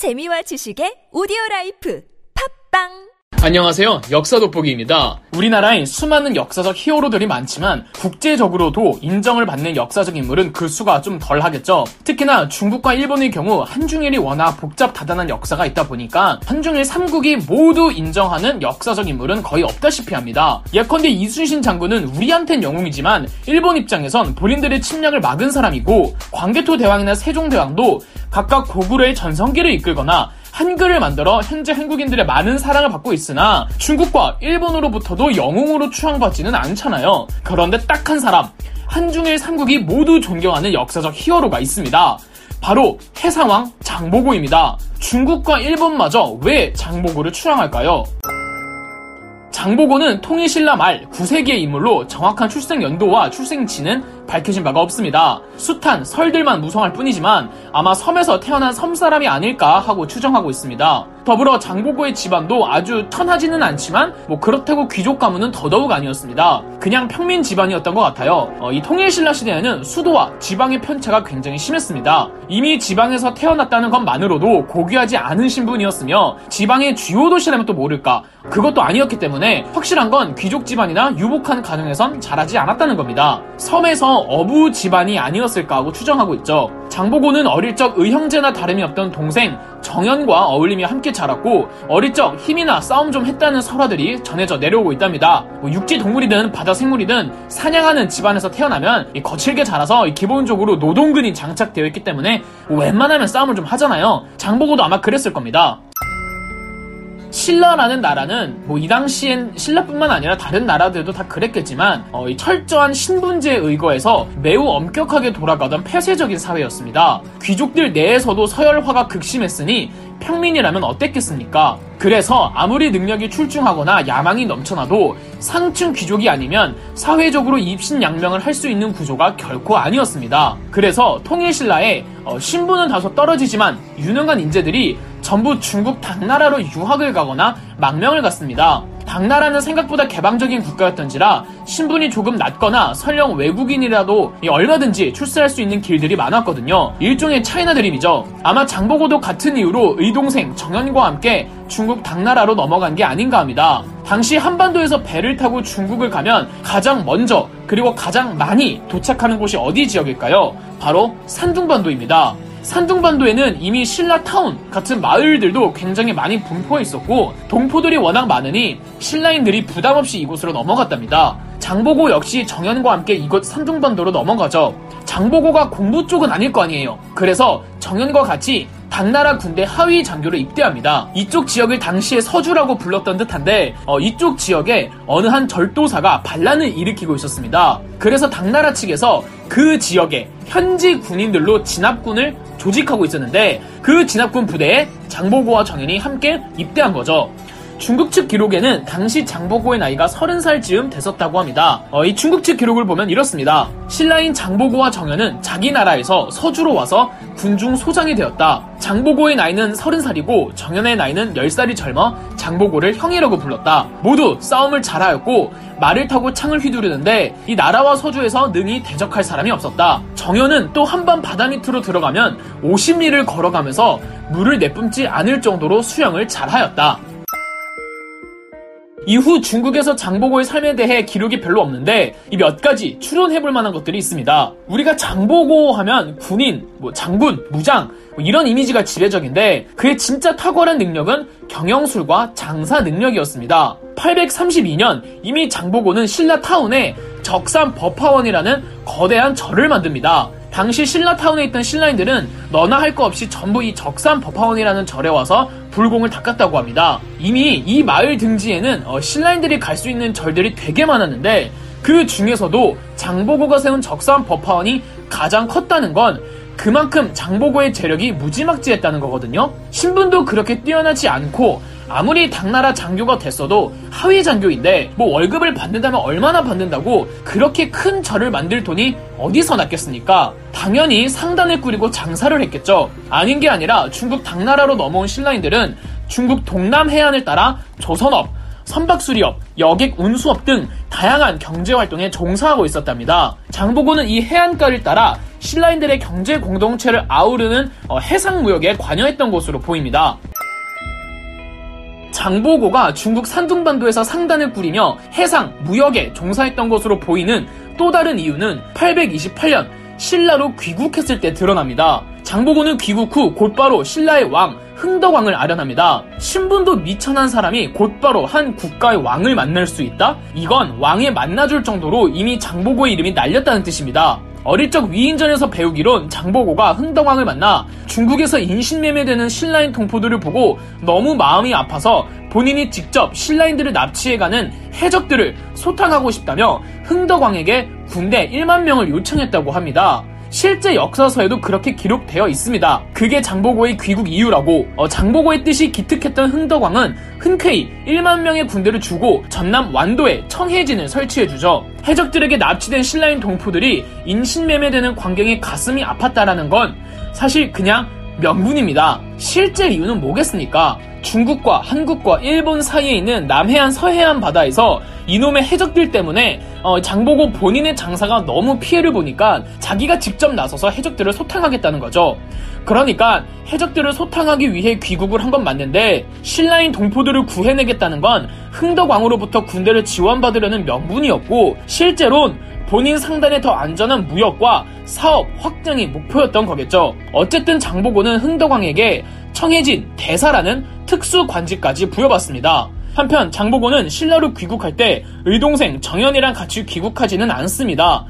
재미와 지식의 오디오 라이프. 팟빵 안녕하세요. 역사 돋보기입니다. 우리나라에 수많은 역사적 히어로들이 많지만 국제적으로도 인정을 받는 역사적 인물은 그 수가 좀 덜 하겠죠. 특히나 중국과 일본의 경우 한중일이 워낙 복잡 다단한 역사가 있다 보니까 한중일 3국이 모두 인정하는 역사적 인물은 거의 없다시피 합니다. 예컨대 이순신 장군은 우리한텐 영웅이지만 일본 입장에선 본인들의 침략을 막은 사람이고 광개토 대왕이나 세종 대왕도 각각 고구려의 전성기를 이끌거나 한글을 만들어 현재 한국인들의 많은 사랑을 받고 있으나 중국과 일본으로부터도 영웅으로 추앙받지는 않잖아요. 그런데 딱 한 사람, 한중일 삼국이 모두 존경하는 역사적 히어로가 있습니다. 바로 해상왕 장보고입니다. 중국과 일본마저 왜 장보고를 추앙할까요? 장보고는 통일신라 말 9세기의 인물로 정확한 출생 연도와 출생지는 밝혀진 바가 없습니다. 숱한 설들만 무성할 뿐이지만 아마 섬에서 태어난 섬 사람이 아닐까 하고 추정하고 있습니다. 더불어 장보고의 집안도 아주 천하지는 않지만 뭐 그렇다고 귀족 가문은 더더욱 아니었습니다. 그냥 평민 집안이었던 것 같아요. 어, 이 통일신라 시대에는 수도와 지방의 편차가 굉장히 심했습니다. 이미 지방에서 태어났다는 것만으로도 고귀하지 않은 신분이었으며 지방의 주요 도시라면 또 모를까 그것도 아니었기 때문에 확실한 건 귀족 집안이나 유복한 가정에선 자라지 않았다는 겁니다. 섬에서 어부 집안이 아니었을까 하고 추정하고 있죠. 장보고는 어릴 적 의형제나 다름이 없던 동생 정연과 어울리며 함께 자랐고 어릴 적 힘이나 싸움 좀 했다는 설화들이 전해져 내려오고 있답니다. 뭐 육지 동물이든 바다 생물이든 사냥하는 집안에서 태어나면 거칠게 자라서 기본적으로 노동근이 장착되어 있기 때문에 웬만하면 싸움을 좀 하잖아요. 장보고도 아마 그랬을 겁니다. 신라라는 나라는 뭐 이 당시엔 신라뿐만 아니라 다른 나라들도 다 그랬겠지만 어, 철저한 신분제에 의거해서 매우 엄격하게 돌아가던 폐쇄적인 사회였습니다. 귀족들 내에서도 서열화가 극심했으니 평민이라면 어땠겠습니까? 그래서 아무리 능력이 출중하거나 야망이 넘쳐나도 상층 귀족이 아니면 사회적으로 입신양명을 할 수 있는 구조가 결코 아니었습니다. 그래서 통일신라에 어, 신분은 다소 떨어지지만 유능한 인재들이 전부 중국 당나라로 유학을 가거나 망명을 갔습니다. 당나라는 생각보다 개방적인 국가였던지라 신분이 조금 낮거나 설령 외국인이라도 얼마든지 출세할 수 있는 길들이 많았거든요. 일종의 차이나 드림이죠. 아마 장보고도 같은 이유로 의동생 정연과 함께 중국 당나라로 넘어간 게 아닌가 합니다. 당시 한반도에서 배를 타고 중국을 가면 가장 먼저 그리고 가장 많이 도착하는 곳이 어디 지역일까요? 바로 산둥반도입니다. 산둥반도에는 이미 신라타운 같은 마을들도 굉장히 많이 분포해 있었고 동포들이 워낙 많으니 신라인들이 부담없이 이곳으로 넘어갔답니다. 장보고 역시 정연과 함께 이곳 산둥반도로 넘어가죠. 장보고가 공부 쪽은 아닐 거 아니에요. 그래서 정연과 같이 당나라 군대 하위 장교로 입대합니다. 이쪽 지역을 당시에 서주라고 불렀던 듯한데 어, 이쪽 지역에 어느 한 절도사가 반란을 일으키고 있었습니다. 그래서 당나라 측에서 그 지역에 현지 군인들로 진압군을 조직하고 있었는데 그 진압군 부대에 장보고와 정연이 함께 입대한 거죠. 중국 측 기록에는 당시 장보고의 나이가 30살 즈음 됐었다고 합니다. 어, 이 중국 측 기록을 보면 이렇습니다. 신라인 장보고와 정연은 자기 나라에서 서주로 와서 군중 소장이 되었다. 장보고의 나이는 30살이고 정연의 나이는 10살이 젊어 장보고를 형이라고 불렀다. 모두 싸움을 잘하였고 말을 타고 창을 휘두르는데 이 나라와 서주에서 능히 대적할 사람이 없었다. 정연은 또한번 바다 밑으로 들어가면 50리를 걸어가면서 물을 내뿜지 않을 정도로 수영을 잘하였다. 이후 중국에서 장보고의 삶에 대해 기록이 별로 없는데 이 몇 가지 추론해볼 만한 것들이 있습니다. 우리가 장보고 하면 군인, 뭐 장군, 무장 뭐 이런 이미지가 지배적인데 그의 진짜 탁월한 능력은 경영술과 장사 능력이었습니다. 832년 이미 장보고는 신라 타운에 적산 법화원이라는 거대한 절을 만듭니다. 당시 신라타운에 있던 신라인들은 너나 할 거 없이 전부 이 적산 법화원이라는 절에 와서 불공을 닦았다고 합니다. 이미 이 마을 등지에는 어, 신라인들이 갈 수 있는 절들이 되게 많았는데 그 중에서도 장보고가 세운 적산 법화원이 가장 컸다는 건 그만큼 장보고의 재력이 무지막지했다는 거거든요. 신분도 그렇게 뛰어나지 않고 아무리 당나라 장교가 됐어도 하위 장교인데 뭐 월급을 받는다면 얼마나 받는다고 그렇게 큰 절을 만들 돈이 어디서 났겠습니까? 당연히 상단을 꾸리고 장사를 했겠죠. 아닌 게 아니라 중국 당나라로 넘어온 신라인들은 중국 동남 해안을 따라 조선업, 선박수리업, 여객 운수업 등 다양한 경제 활동에 종사하고 있었답니다. 장보고는 이 해안가를 따라 신라인들의 경제 공동체를 아우르는 어, 해상 무역에 관여했던 것으로 보입니다. 장보고가 중국 산둥반도에서 상단을 꾸리며 해상, 무역에 종사했던 것으로 보이는 또 다른 이유는 828년 신라로 귀국했을 때 드러납니다. 장보고는 귀국 후 곧바로 신라의 왕 흥덕왕을 아련합니다. 신분도 미천한 사람이 곧바로 한 국가의 왕을 만날 수 있다? 이건 왕에 만나줄 정도로 이미 장보고의 이름이 날렸다는 뜻입니다. 어릴 적 위인전에서 배우기론 장보고가 흥덕왕을 만나 중국에서 인신매매되는 신라인 동포들을 보고 너무 마음이 아파서 본인이 직접 신라인들을 납치해가는 해적들을 소탕하고 싶다며 흥덕왕에게 군대 1만 명을 요청했다고 합니다. 실제 역사서에도 그렇게 기록되어 있습니다. 그게 장보고의 귀국 이유라고 어, 장보고의 뜻이 기특했던 흥덕왕은 흔쾌히 1만 명의 군대를 주고 전남 완도에 청해진을 설치해주죠. 해적들에게 납치된 신라인 동포들이 인신매매되는 광경에 가슴이 아팠다라는 건 사실 그냥 명분입니다. 실제 이유는 뭐겠습니까? 중국과 한국과 일본 사이에 있는 남해안 서해안 바다에서 이놈의 해적들 때문에 어, 장보고 본인의 장사가 너무 피해를 보니까 자기가 직접 나서서 해적들을 소탕하겠다는 거죠. 그러니까 해적들을 소탕하기 위해 귀국을 한 건 맞는데 신라인 동포들을 구해내겠다는 건 흥덕왕으로부터 군대를 지원받으려는 명분이었고 실제론 본인 상단에 더 안전한 무역과 사업 확장이 목표였던 거겠죠. 어쨌든 장보고는 흥덕왕에게 청해진 대사라는 특수 관직까지 부여받습니다. 한편 장보고는 신라로 귀국할 때 의동생 정연이랑 같이 귀국하지는 않습니다.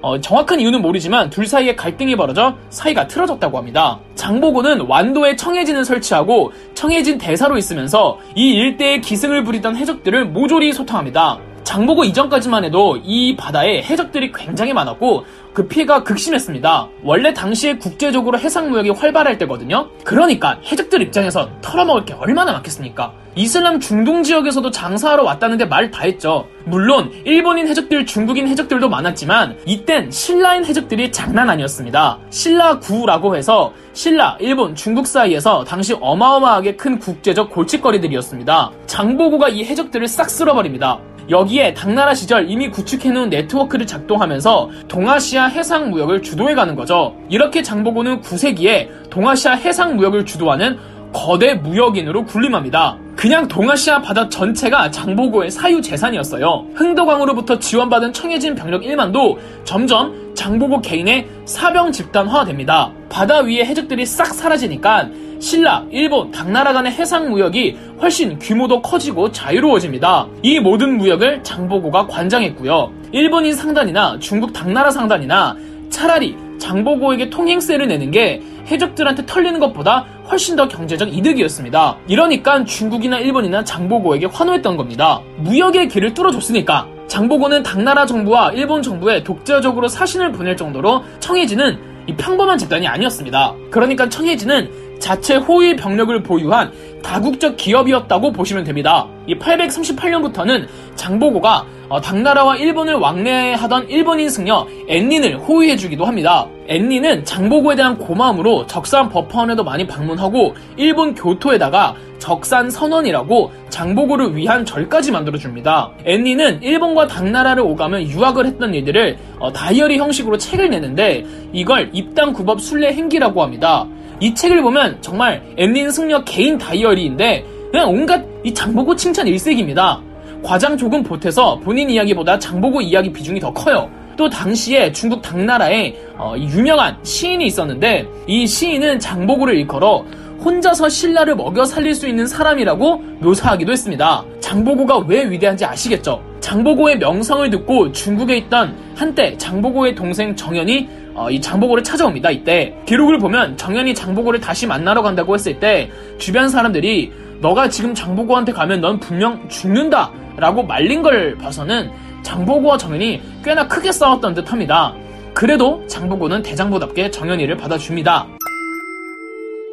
어, 정확한 이유는 모르지만 둘 사이에 갈등이 벌어져 사이가 틀어졌다고 합니다. 장보고는 완도에 청해진을 설치하고 청해진 대사로 있으면서 이 일대에 기승을 부리던 해적들을 모조리 소탕합니다. 장보고 이전까지만 해도 이 바다에 해적들이 굉장히 많았고 그 피해가 극심했습니다. 원래 당시에 국제적으로 해상무역이 활발할 때거든요. 그러니까 해적들 입장에서 털어먹을 게 얼마나 많겠습니까? 이슬람 중동 지역에서도 장사하러 왔다는데 말 다 했죠. 물론 일본인 해적들, 중국인 해적들도 많았지만 이땐 신라인 해적들이 장난 아니었습니다. 신라구라고 해서 신라, 일본, 중국 사이에서 당시 어마어마하게 큰 국제적 골칫거리들이었습니다. 장보고가 이 해적들을 싹 쓸어버립니다. 여기에 당나라 시절 이미 구축해놓은 네트워크를 작동하면서 동아시아 해상 무역을 주도해가는 거죠. 이렇게 장보고는 9세기에 동아시아 해상 무역을 주도하는 거대 무역인으로 군림합니다. 그냥 동아시아 바다 전체가 장보고의 사유 재산이었어요. 흥덕왕으로부터 지원받은 청해진 병력 1만도 점점 장보고 개인의 사병 집단화됩니다. 바다 위에 해적들이 싹 사라지니까 신라, 일본, 당나라 간의 해상 무역이 훨씬 규모도 커지고 자유로워집니다. 이 모든 무역을 장보고가 관장했고요. 일본인 상단이나 중국 당나라 상단이나 차라리 장보고에게 통행세를 내는 게 해적들한테 털리는 것보다 훨씬 더 경제적 이득이었습니다. 이러니까 중국이나 일본이나 장보고에게 환호했던 겁니다. 무역의 길을 뚫어줬으니까 장보고는 당나라 정부와 일본 정부에 독자적으로 사신을 보낼 정도로 청해진은 평범한 집단이 아니었습니다. 그러니까 청해진은 자체 호위 병력을 보유한 다국적 기업이었다고 보시면 됩니다. 이 838년부터는 장보고가 어, 당나라와 일본을 왕래하던 일본인 승려 앤린을 호위해주기도 합니다. 앤린은 장보고에 대한 고마움으로 적산 법화원에도 많이 방문하고 일본 교토에다가 적산 선원이라고 장보고를 위한 절까지 만들어줍니다. 앤리는 일본과 당나라를 오가며 유학을 했던 일들을 어, 다이어리 형식으로 책을 내는데 이걸 입당 구법 순례 행기라고 합니다. 이 책을 보면 정말 앤린 승려 개인 다이어리인데 그냥 온갖 이 장보고 칭찬 일색입니다. 과장 조금 보태서 본인 이야기보다 장보고 이야기 비중이 더 커요. 또 당시에 중국 당나라에 어, 유명한 시인이 있었는데 이 시인은 장보고를 일컬어 혼자서 신라를 먹여 살릴 수 있는 사람이라고 묘사하기도 했습니다. 장보고가 왜 위대한지 아시겠죠? 장보고의 명성을 듣고 중국에 있던 한때 장보고의 동생 정연이 어, 이 장보고를 찾아옵니다. 이때 기록을 보면 정연이 장보고를 다시 만나러 간다고 했을 때 주변 사람들이 너가 지금 장보고한테 가면 넌 분명 죽는다 라고 말린 걸 봐서는 장보고와 정연이 꽤나 크게 싸웠던 듯 합니다. 그래도 장보고는 대장보답게 정연이를 받아줍니다.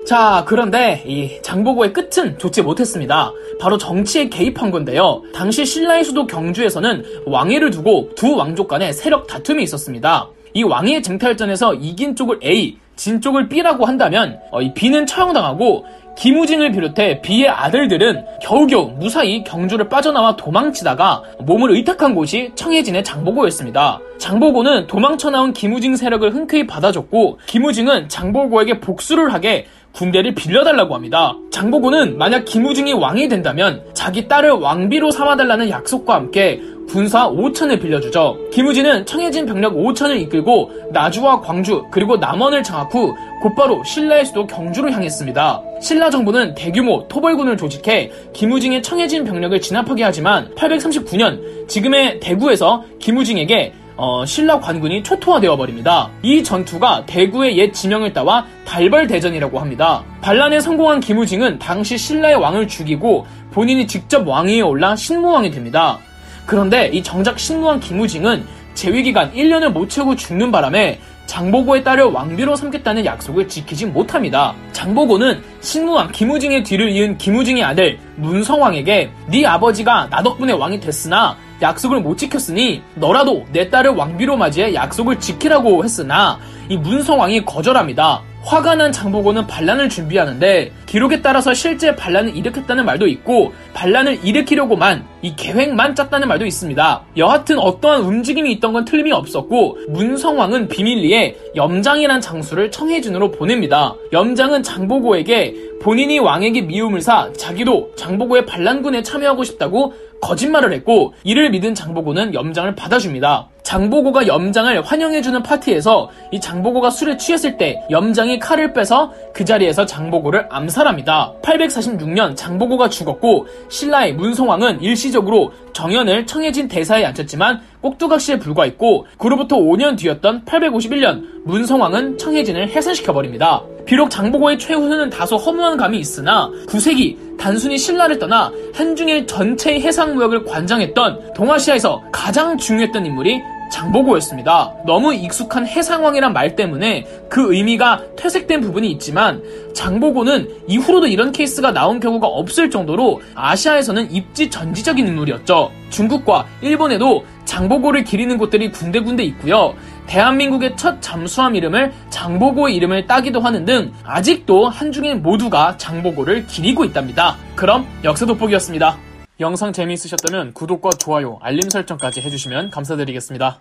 자, 그런데 이 장보고의 끝은 좋지 못했습니다. 바로 정치에 개입한 건데요. 당시 신라의 수도 경주에서는 왕위를 두고 두 왕족 간의 세력 다툼이 있었습니다. 이 왕위의 쟁탈전에서 이긴 쪽을 A, 진 쪽을 B라고 한다면 어, 이 B는 처형당하고 김우징을 비롯해 B의 아들들은 겨우겨우 무사히 경주를 빠져나와 도망치다가 몸을 의탁한 곳이 청해진의 장보고였습니다. 장보고는 도망쳐 나온 김우징 세력을 흔쾌히 받아줬고 김우징은 장보고에게 복수를 하게 군대를 빌려달라고 합니다. 장보고는 만약 김우징이 왕이 된다면 자기 딸을 왕비로 삼아달라는 약속과 함께 군사 5천을 빌려주죠. 김우진은 청해진 병력 5천을 이끌고 나주와 광주 그리고 남원을 장악 후 곧바로 신라의 수도 경주로 향했습니다. 신라 정부는 대규모 토벌군을 조직해 김우징의 청해진 병력을 진압하게 하지만 839년 지금의 대구에서 김우징에게 어, 신라 관군이 초토화되어 버립니다. 이 전투가 대구의 옛 지명을 따와 달벌대전이라고 합니다. 반란에 성공한 김우징은 당시 신라의 왕을 죽이고 본인이 직접 왕위에 올라 신무왕이 됩니다. 그런데 이 정작 신무왕 김우징은 재위기간 1년을 못 채우고 죽는 바람에 장보고의 딸을 왕비로 삼겠다는 약속을 지키지 못합니다. 장보고는 신무왕 김우징의 뒤를 이은 김우징의 아들 문성왕에게 네 아버지가 나 덕분에 왕이 됐으나 약속을 못 지켰으니 너라도 내 딸을 왕비로 맞이해 약속을 지키라고 했으나 이 문성왕이 거절합니다. 화가 난 장보고는 반란을 준비하는데 기록에 따라서 실제 반란을 일으켰다는 말도 있고 반란을 일으키려고만 이 계획만 짰다는 말도 있습니다. 여하튼 어떠한 움직임이 있던 건 틀림이 없었고 문성왕은 비밀리에 염장이란 장수를 청해진으로 보냅니다. 염장은 장보고에게 본인이 왕에게 미움을 사 자기도 장보고의 반란군에 참여하고 싶다고 거짓말을 했고 이를 믿은 장보고는 염장을 받아줍니다. 장보고가 염장을 환영해주는 파티에서 이 장보고가 술에 취했을 때 염장이 칼을 빼서 그 자리에서 장보고를 암살합니다. 846년 장보고가 죽었고 신라의 문성왕은 일시적으로 정연을 청해진 대사에 앉혔지만 꼭두각시에 불과했고 그로부터 5년 뒤였던 851년 문성왕은 청해진을 해산시켜버립니다. 비록 장보고의 최후는 다소 허무한 감이 있으나 9세기 단순히 신라를 떠나 한중일 전체의 해상무역을 관장했던 동아시아에서 가장 중요했던 인물이 장보고였습니다. 너무 익숙한 해상왕이란 말 때문에 그 의미가 퇴색된 부분이 있지만 장보고는 이후로도 이런 케이스가 나온 경우가 없을 정도로 아시아에서는 입지 전지적인 인물이었죠. 중국과 일본에도 장보고를 기리는 곳들이 군데군데 있고요. 대한민국의 첫 잠수함 이름을 장보고의 이름을 따기도 하는 등 아직도 한중일 모두가 장보고를 기리고 있답니다. 그럼 역사 돋보기였습니다. 영상 재미있으셨다면 구독과 좋아요, 알림 설정까지 해주시면 감사드리겠습니다.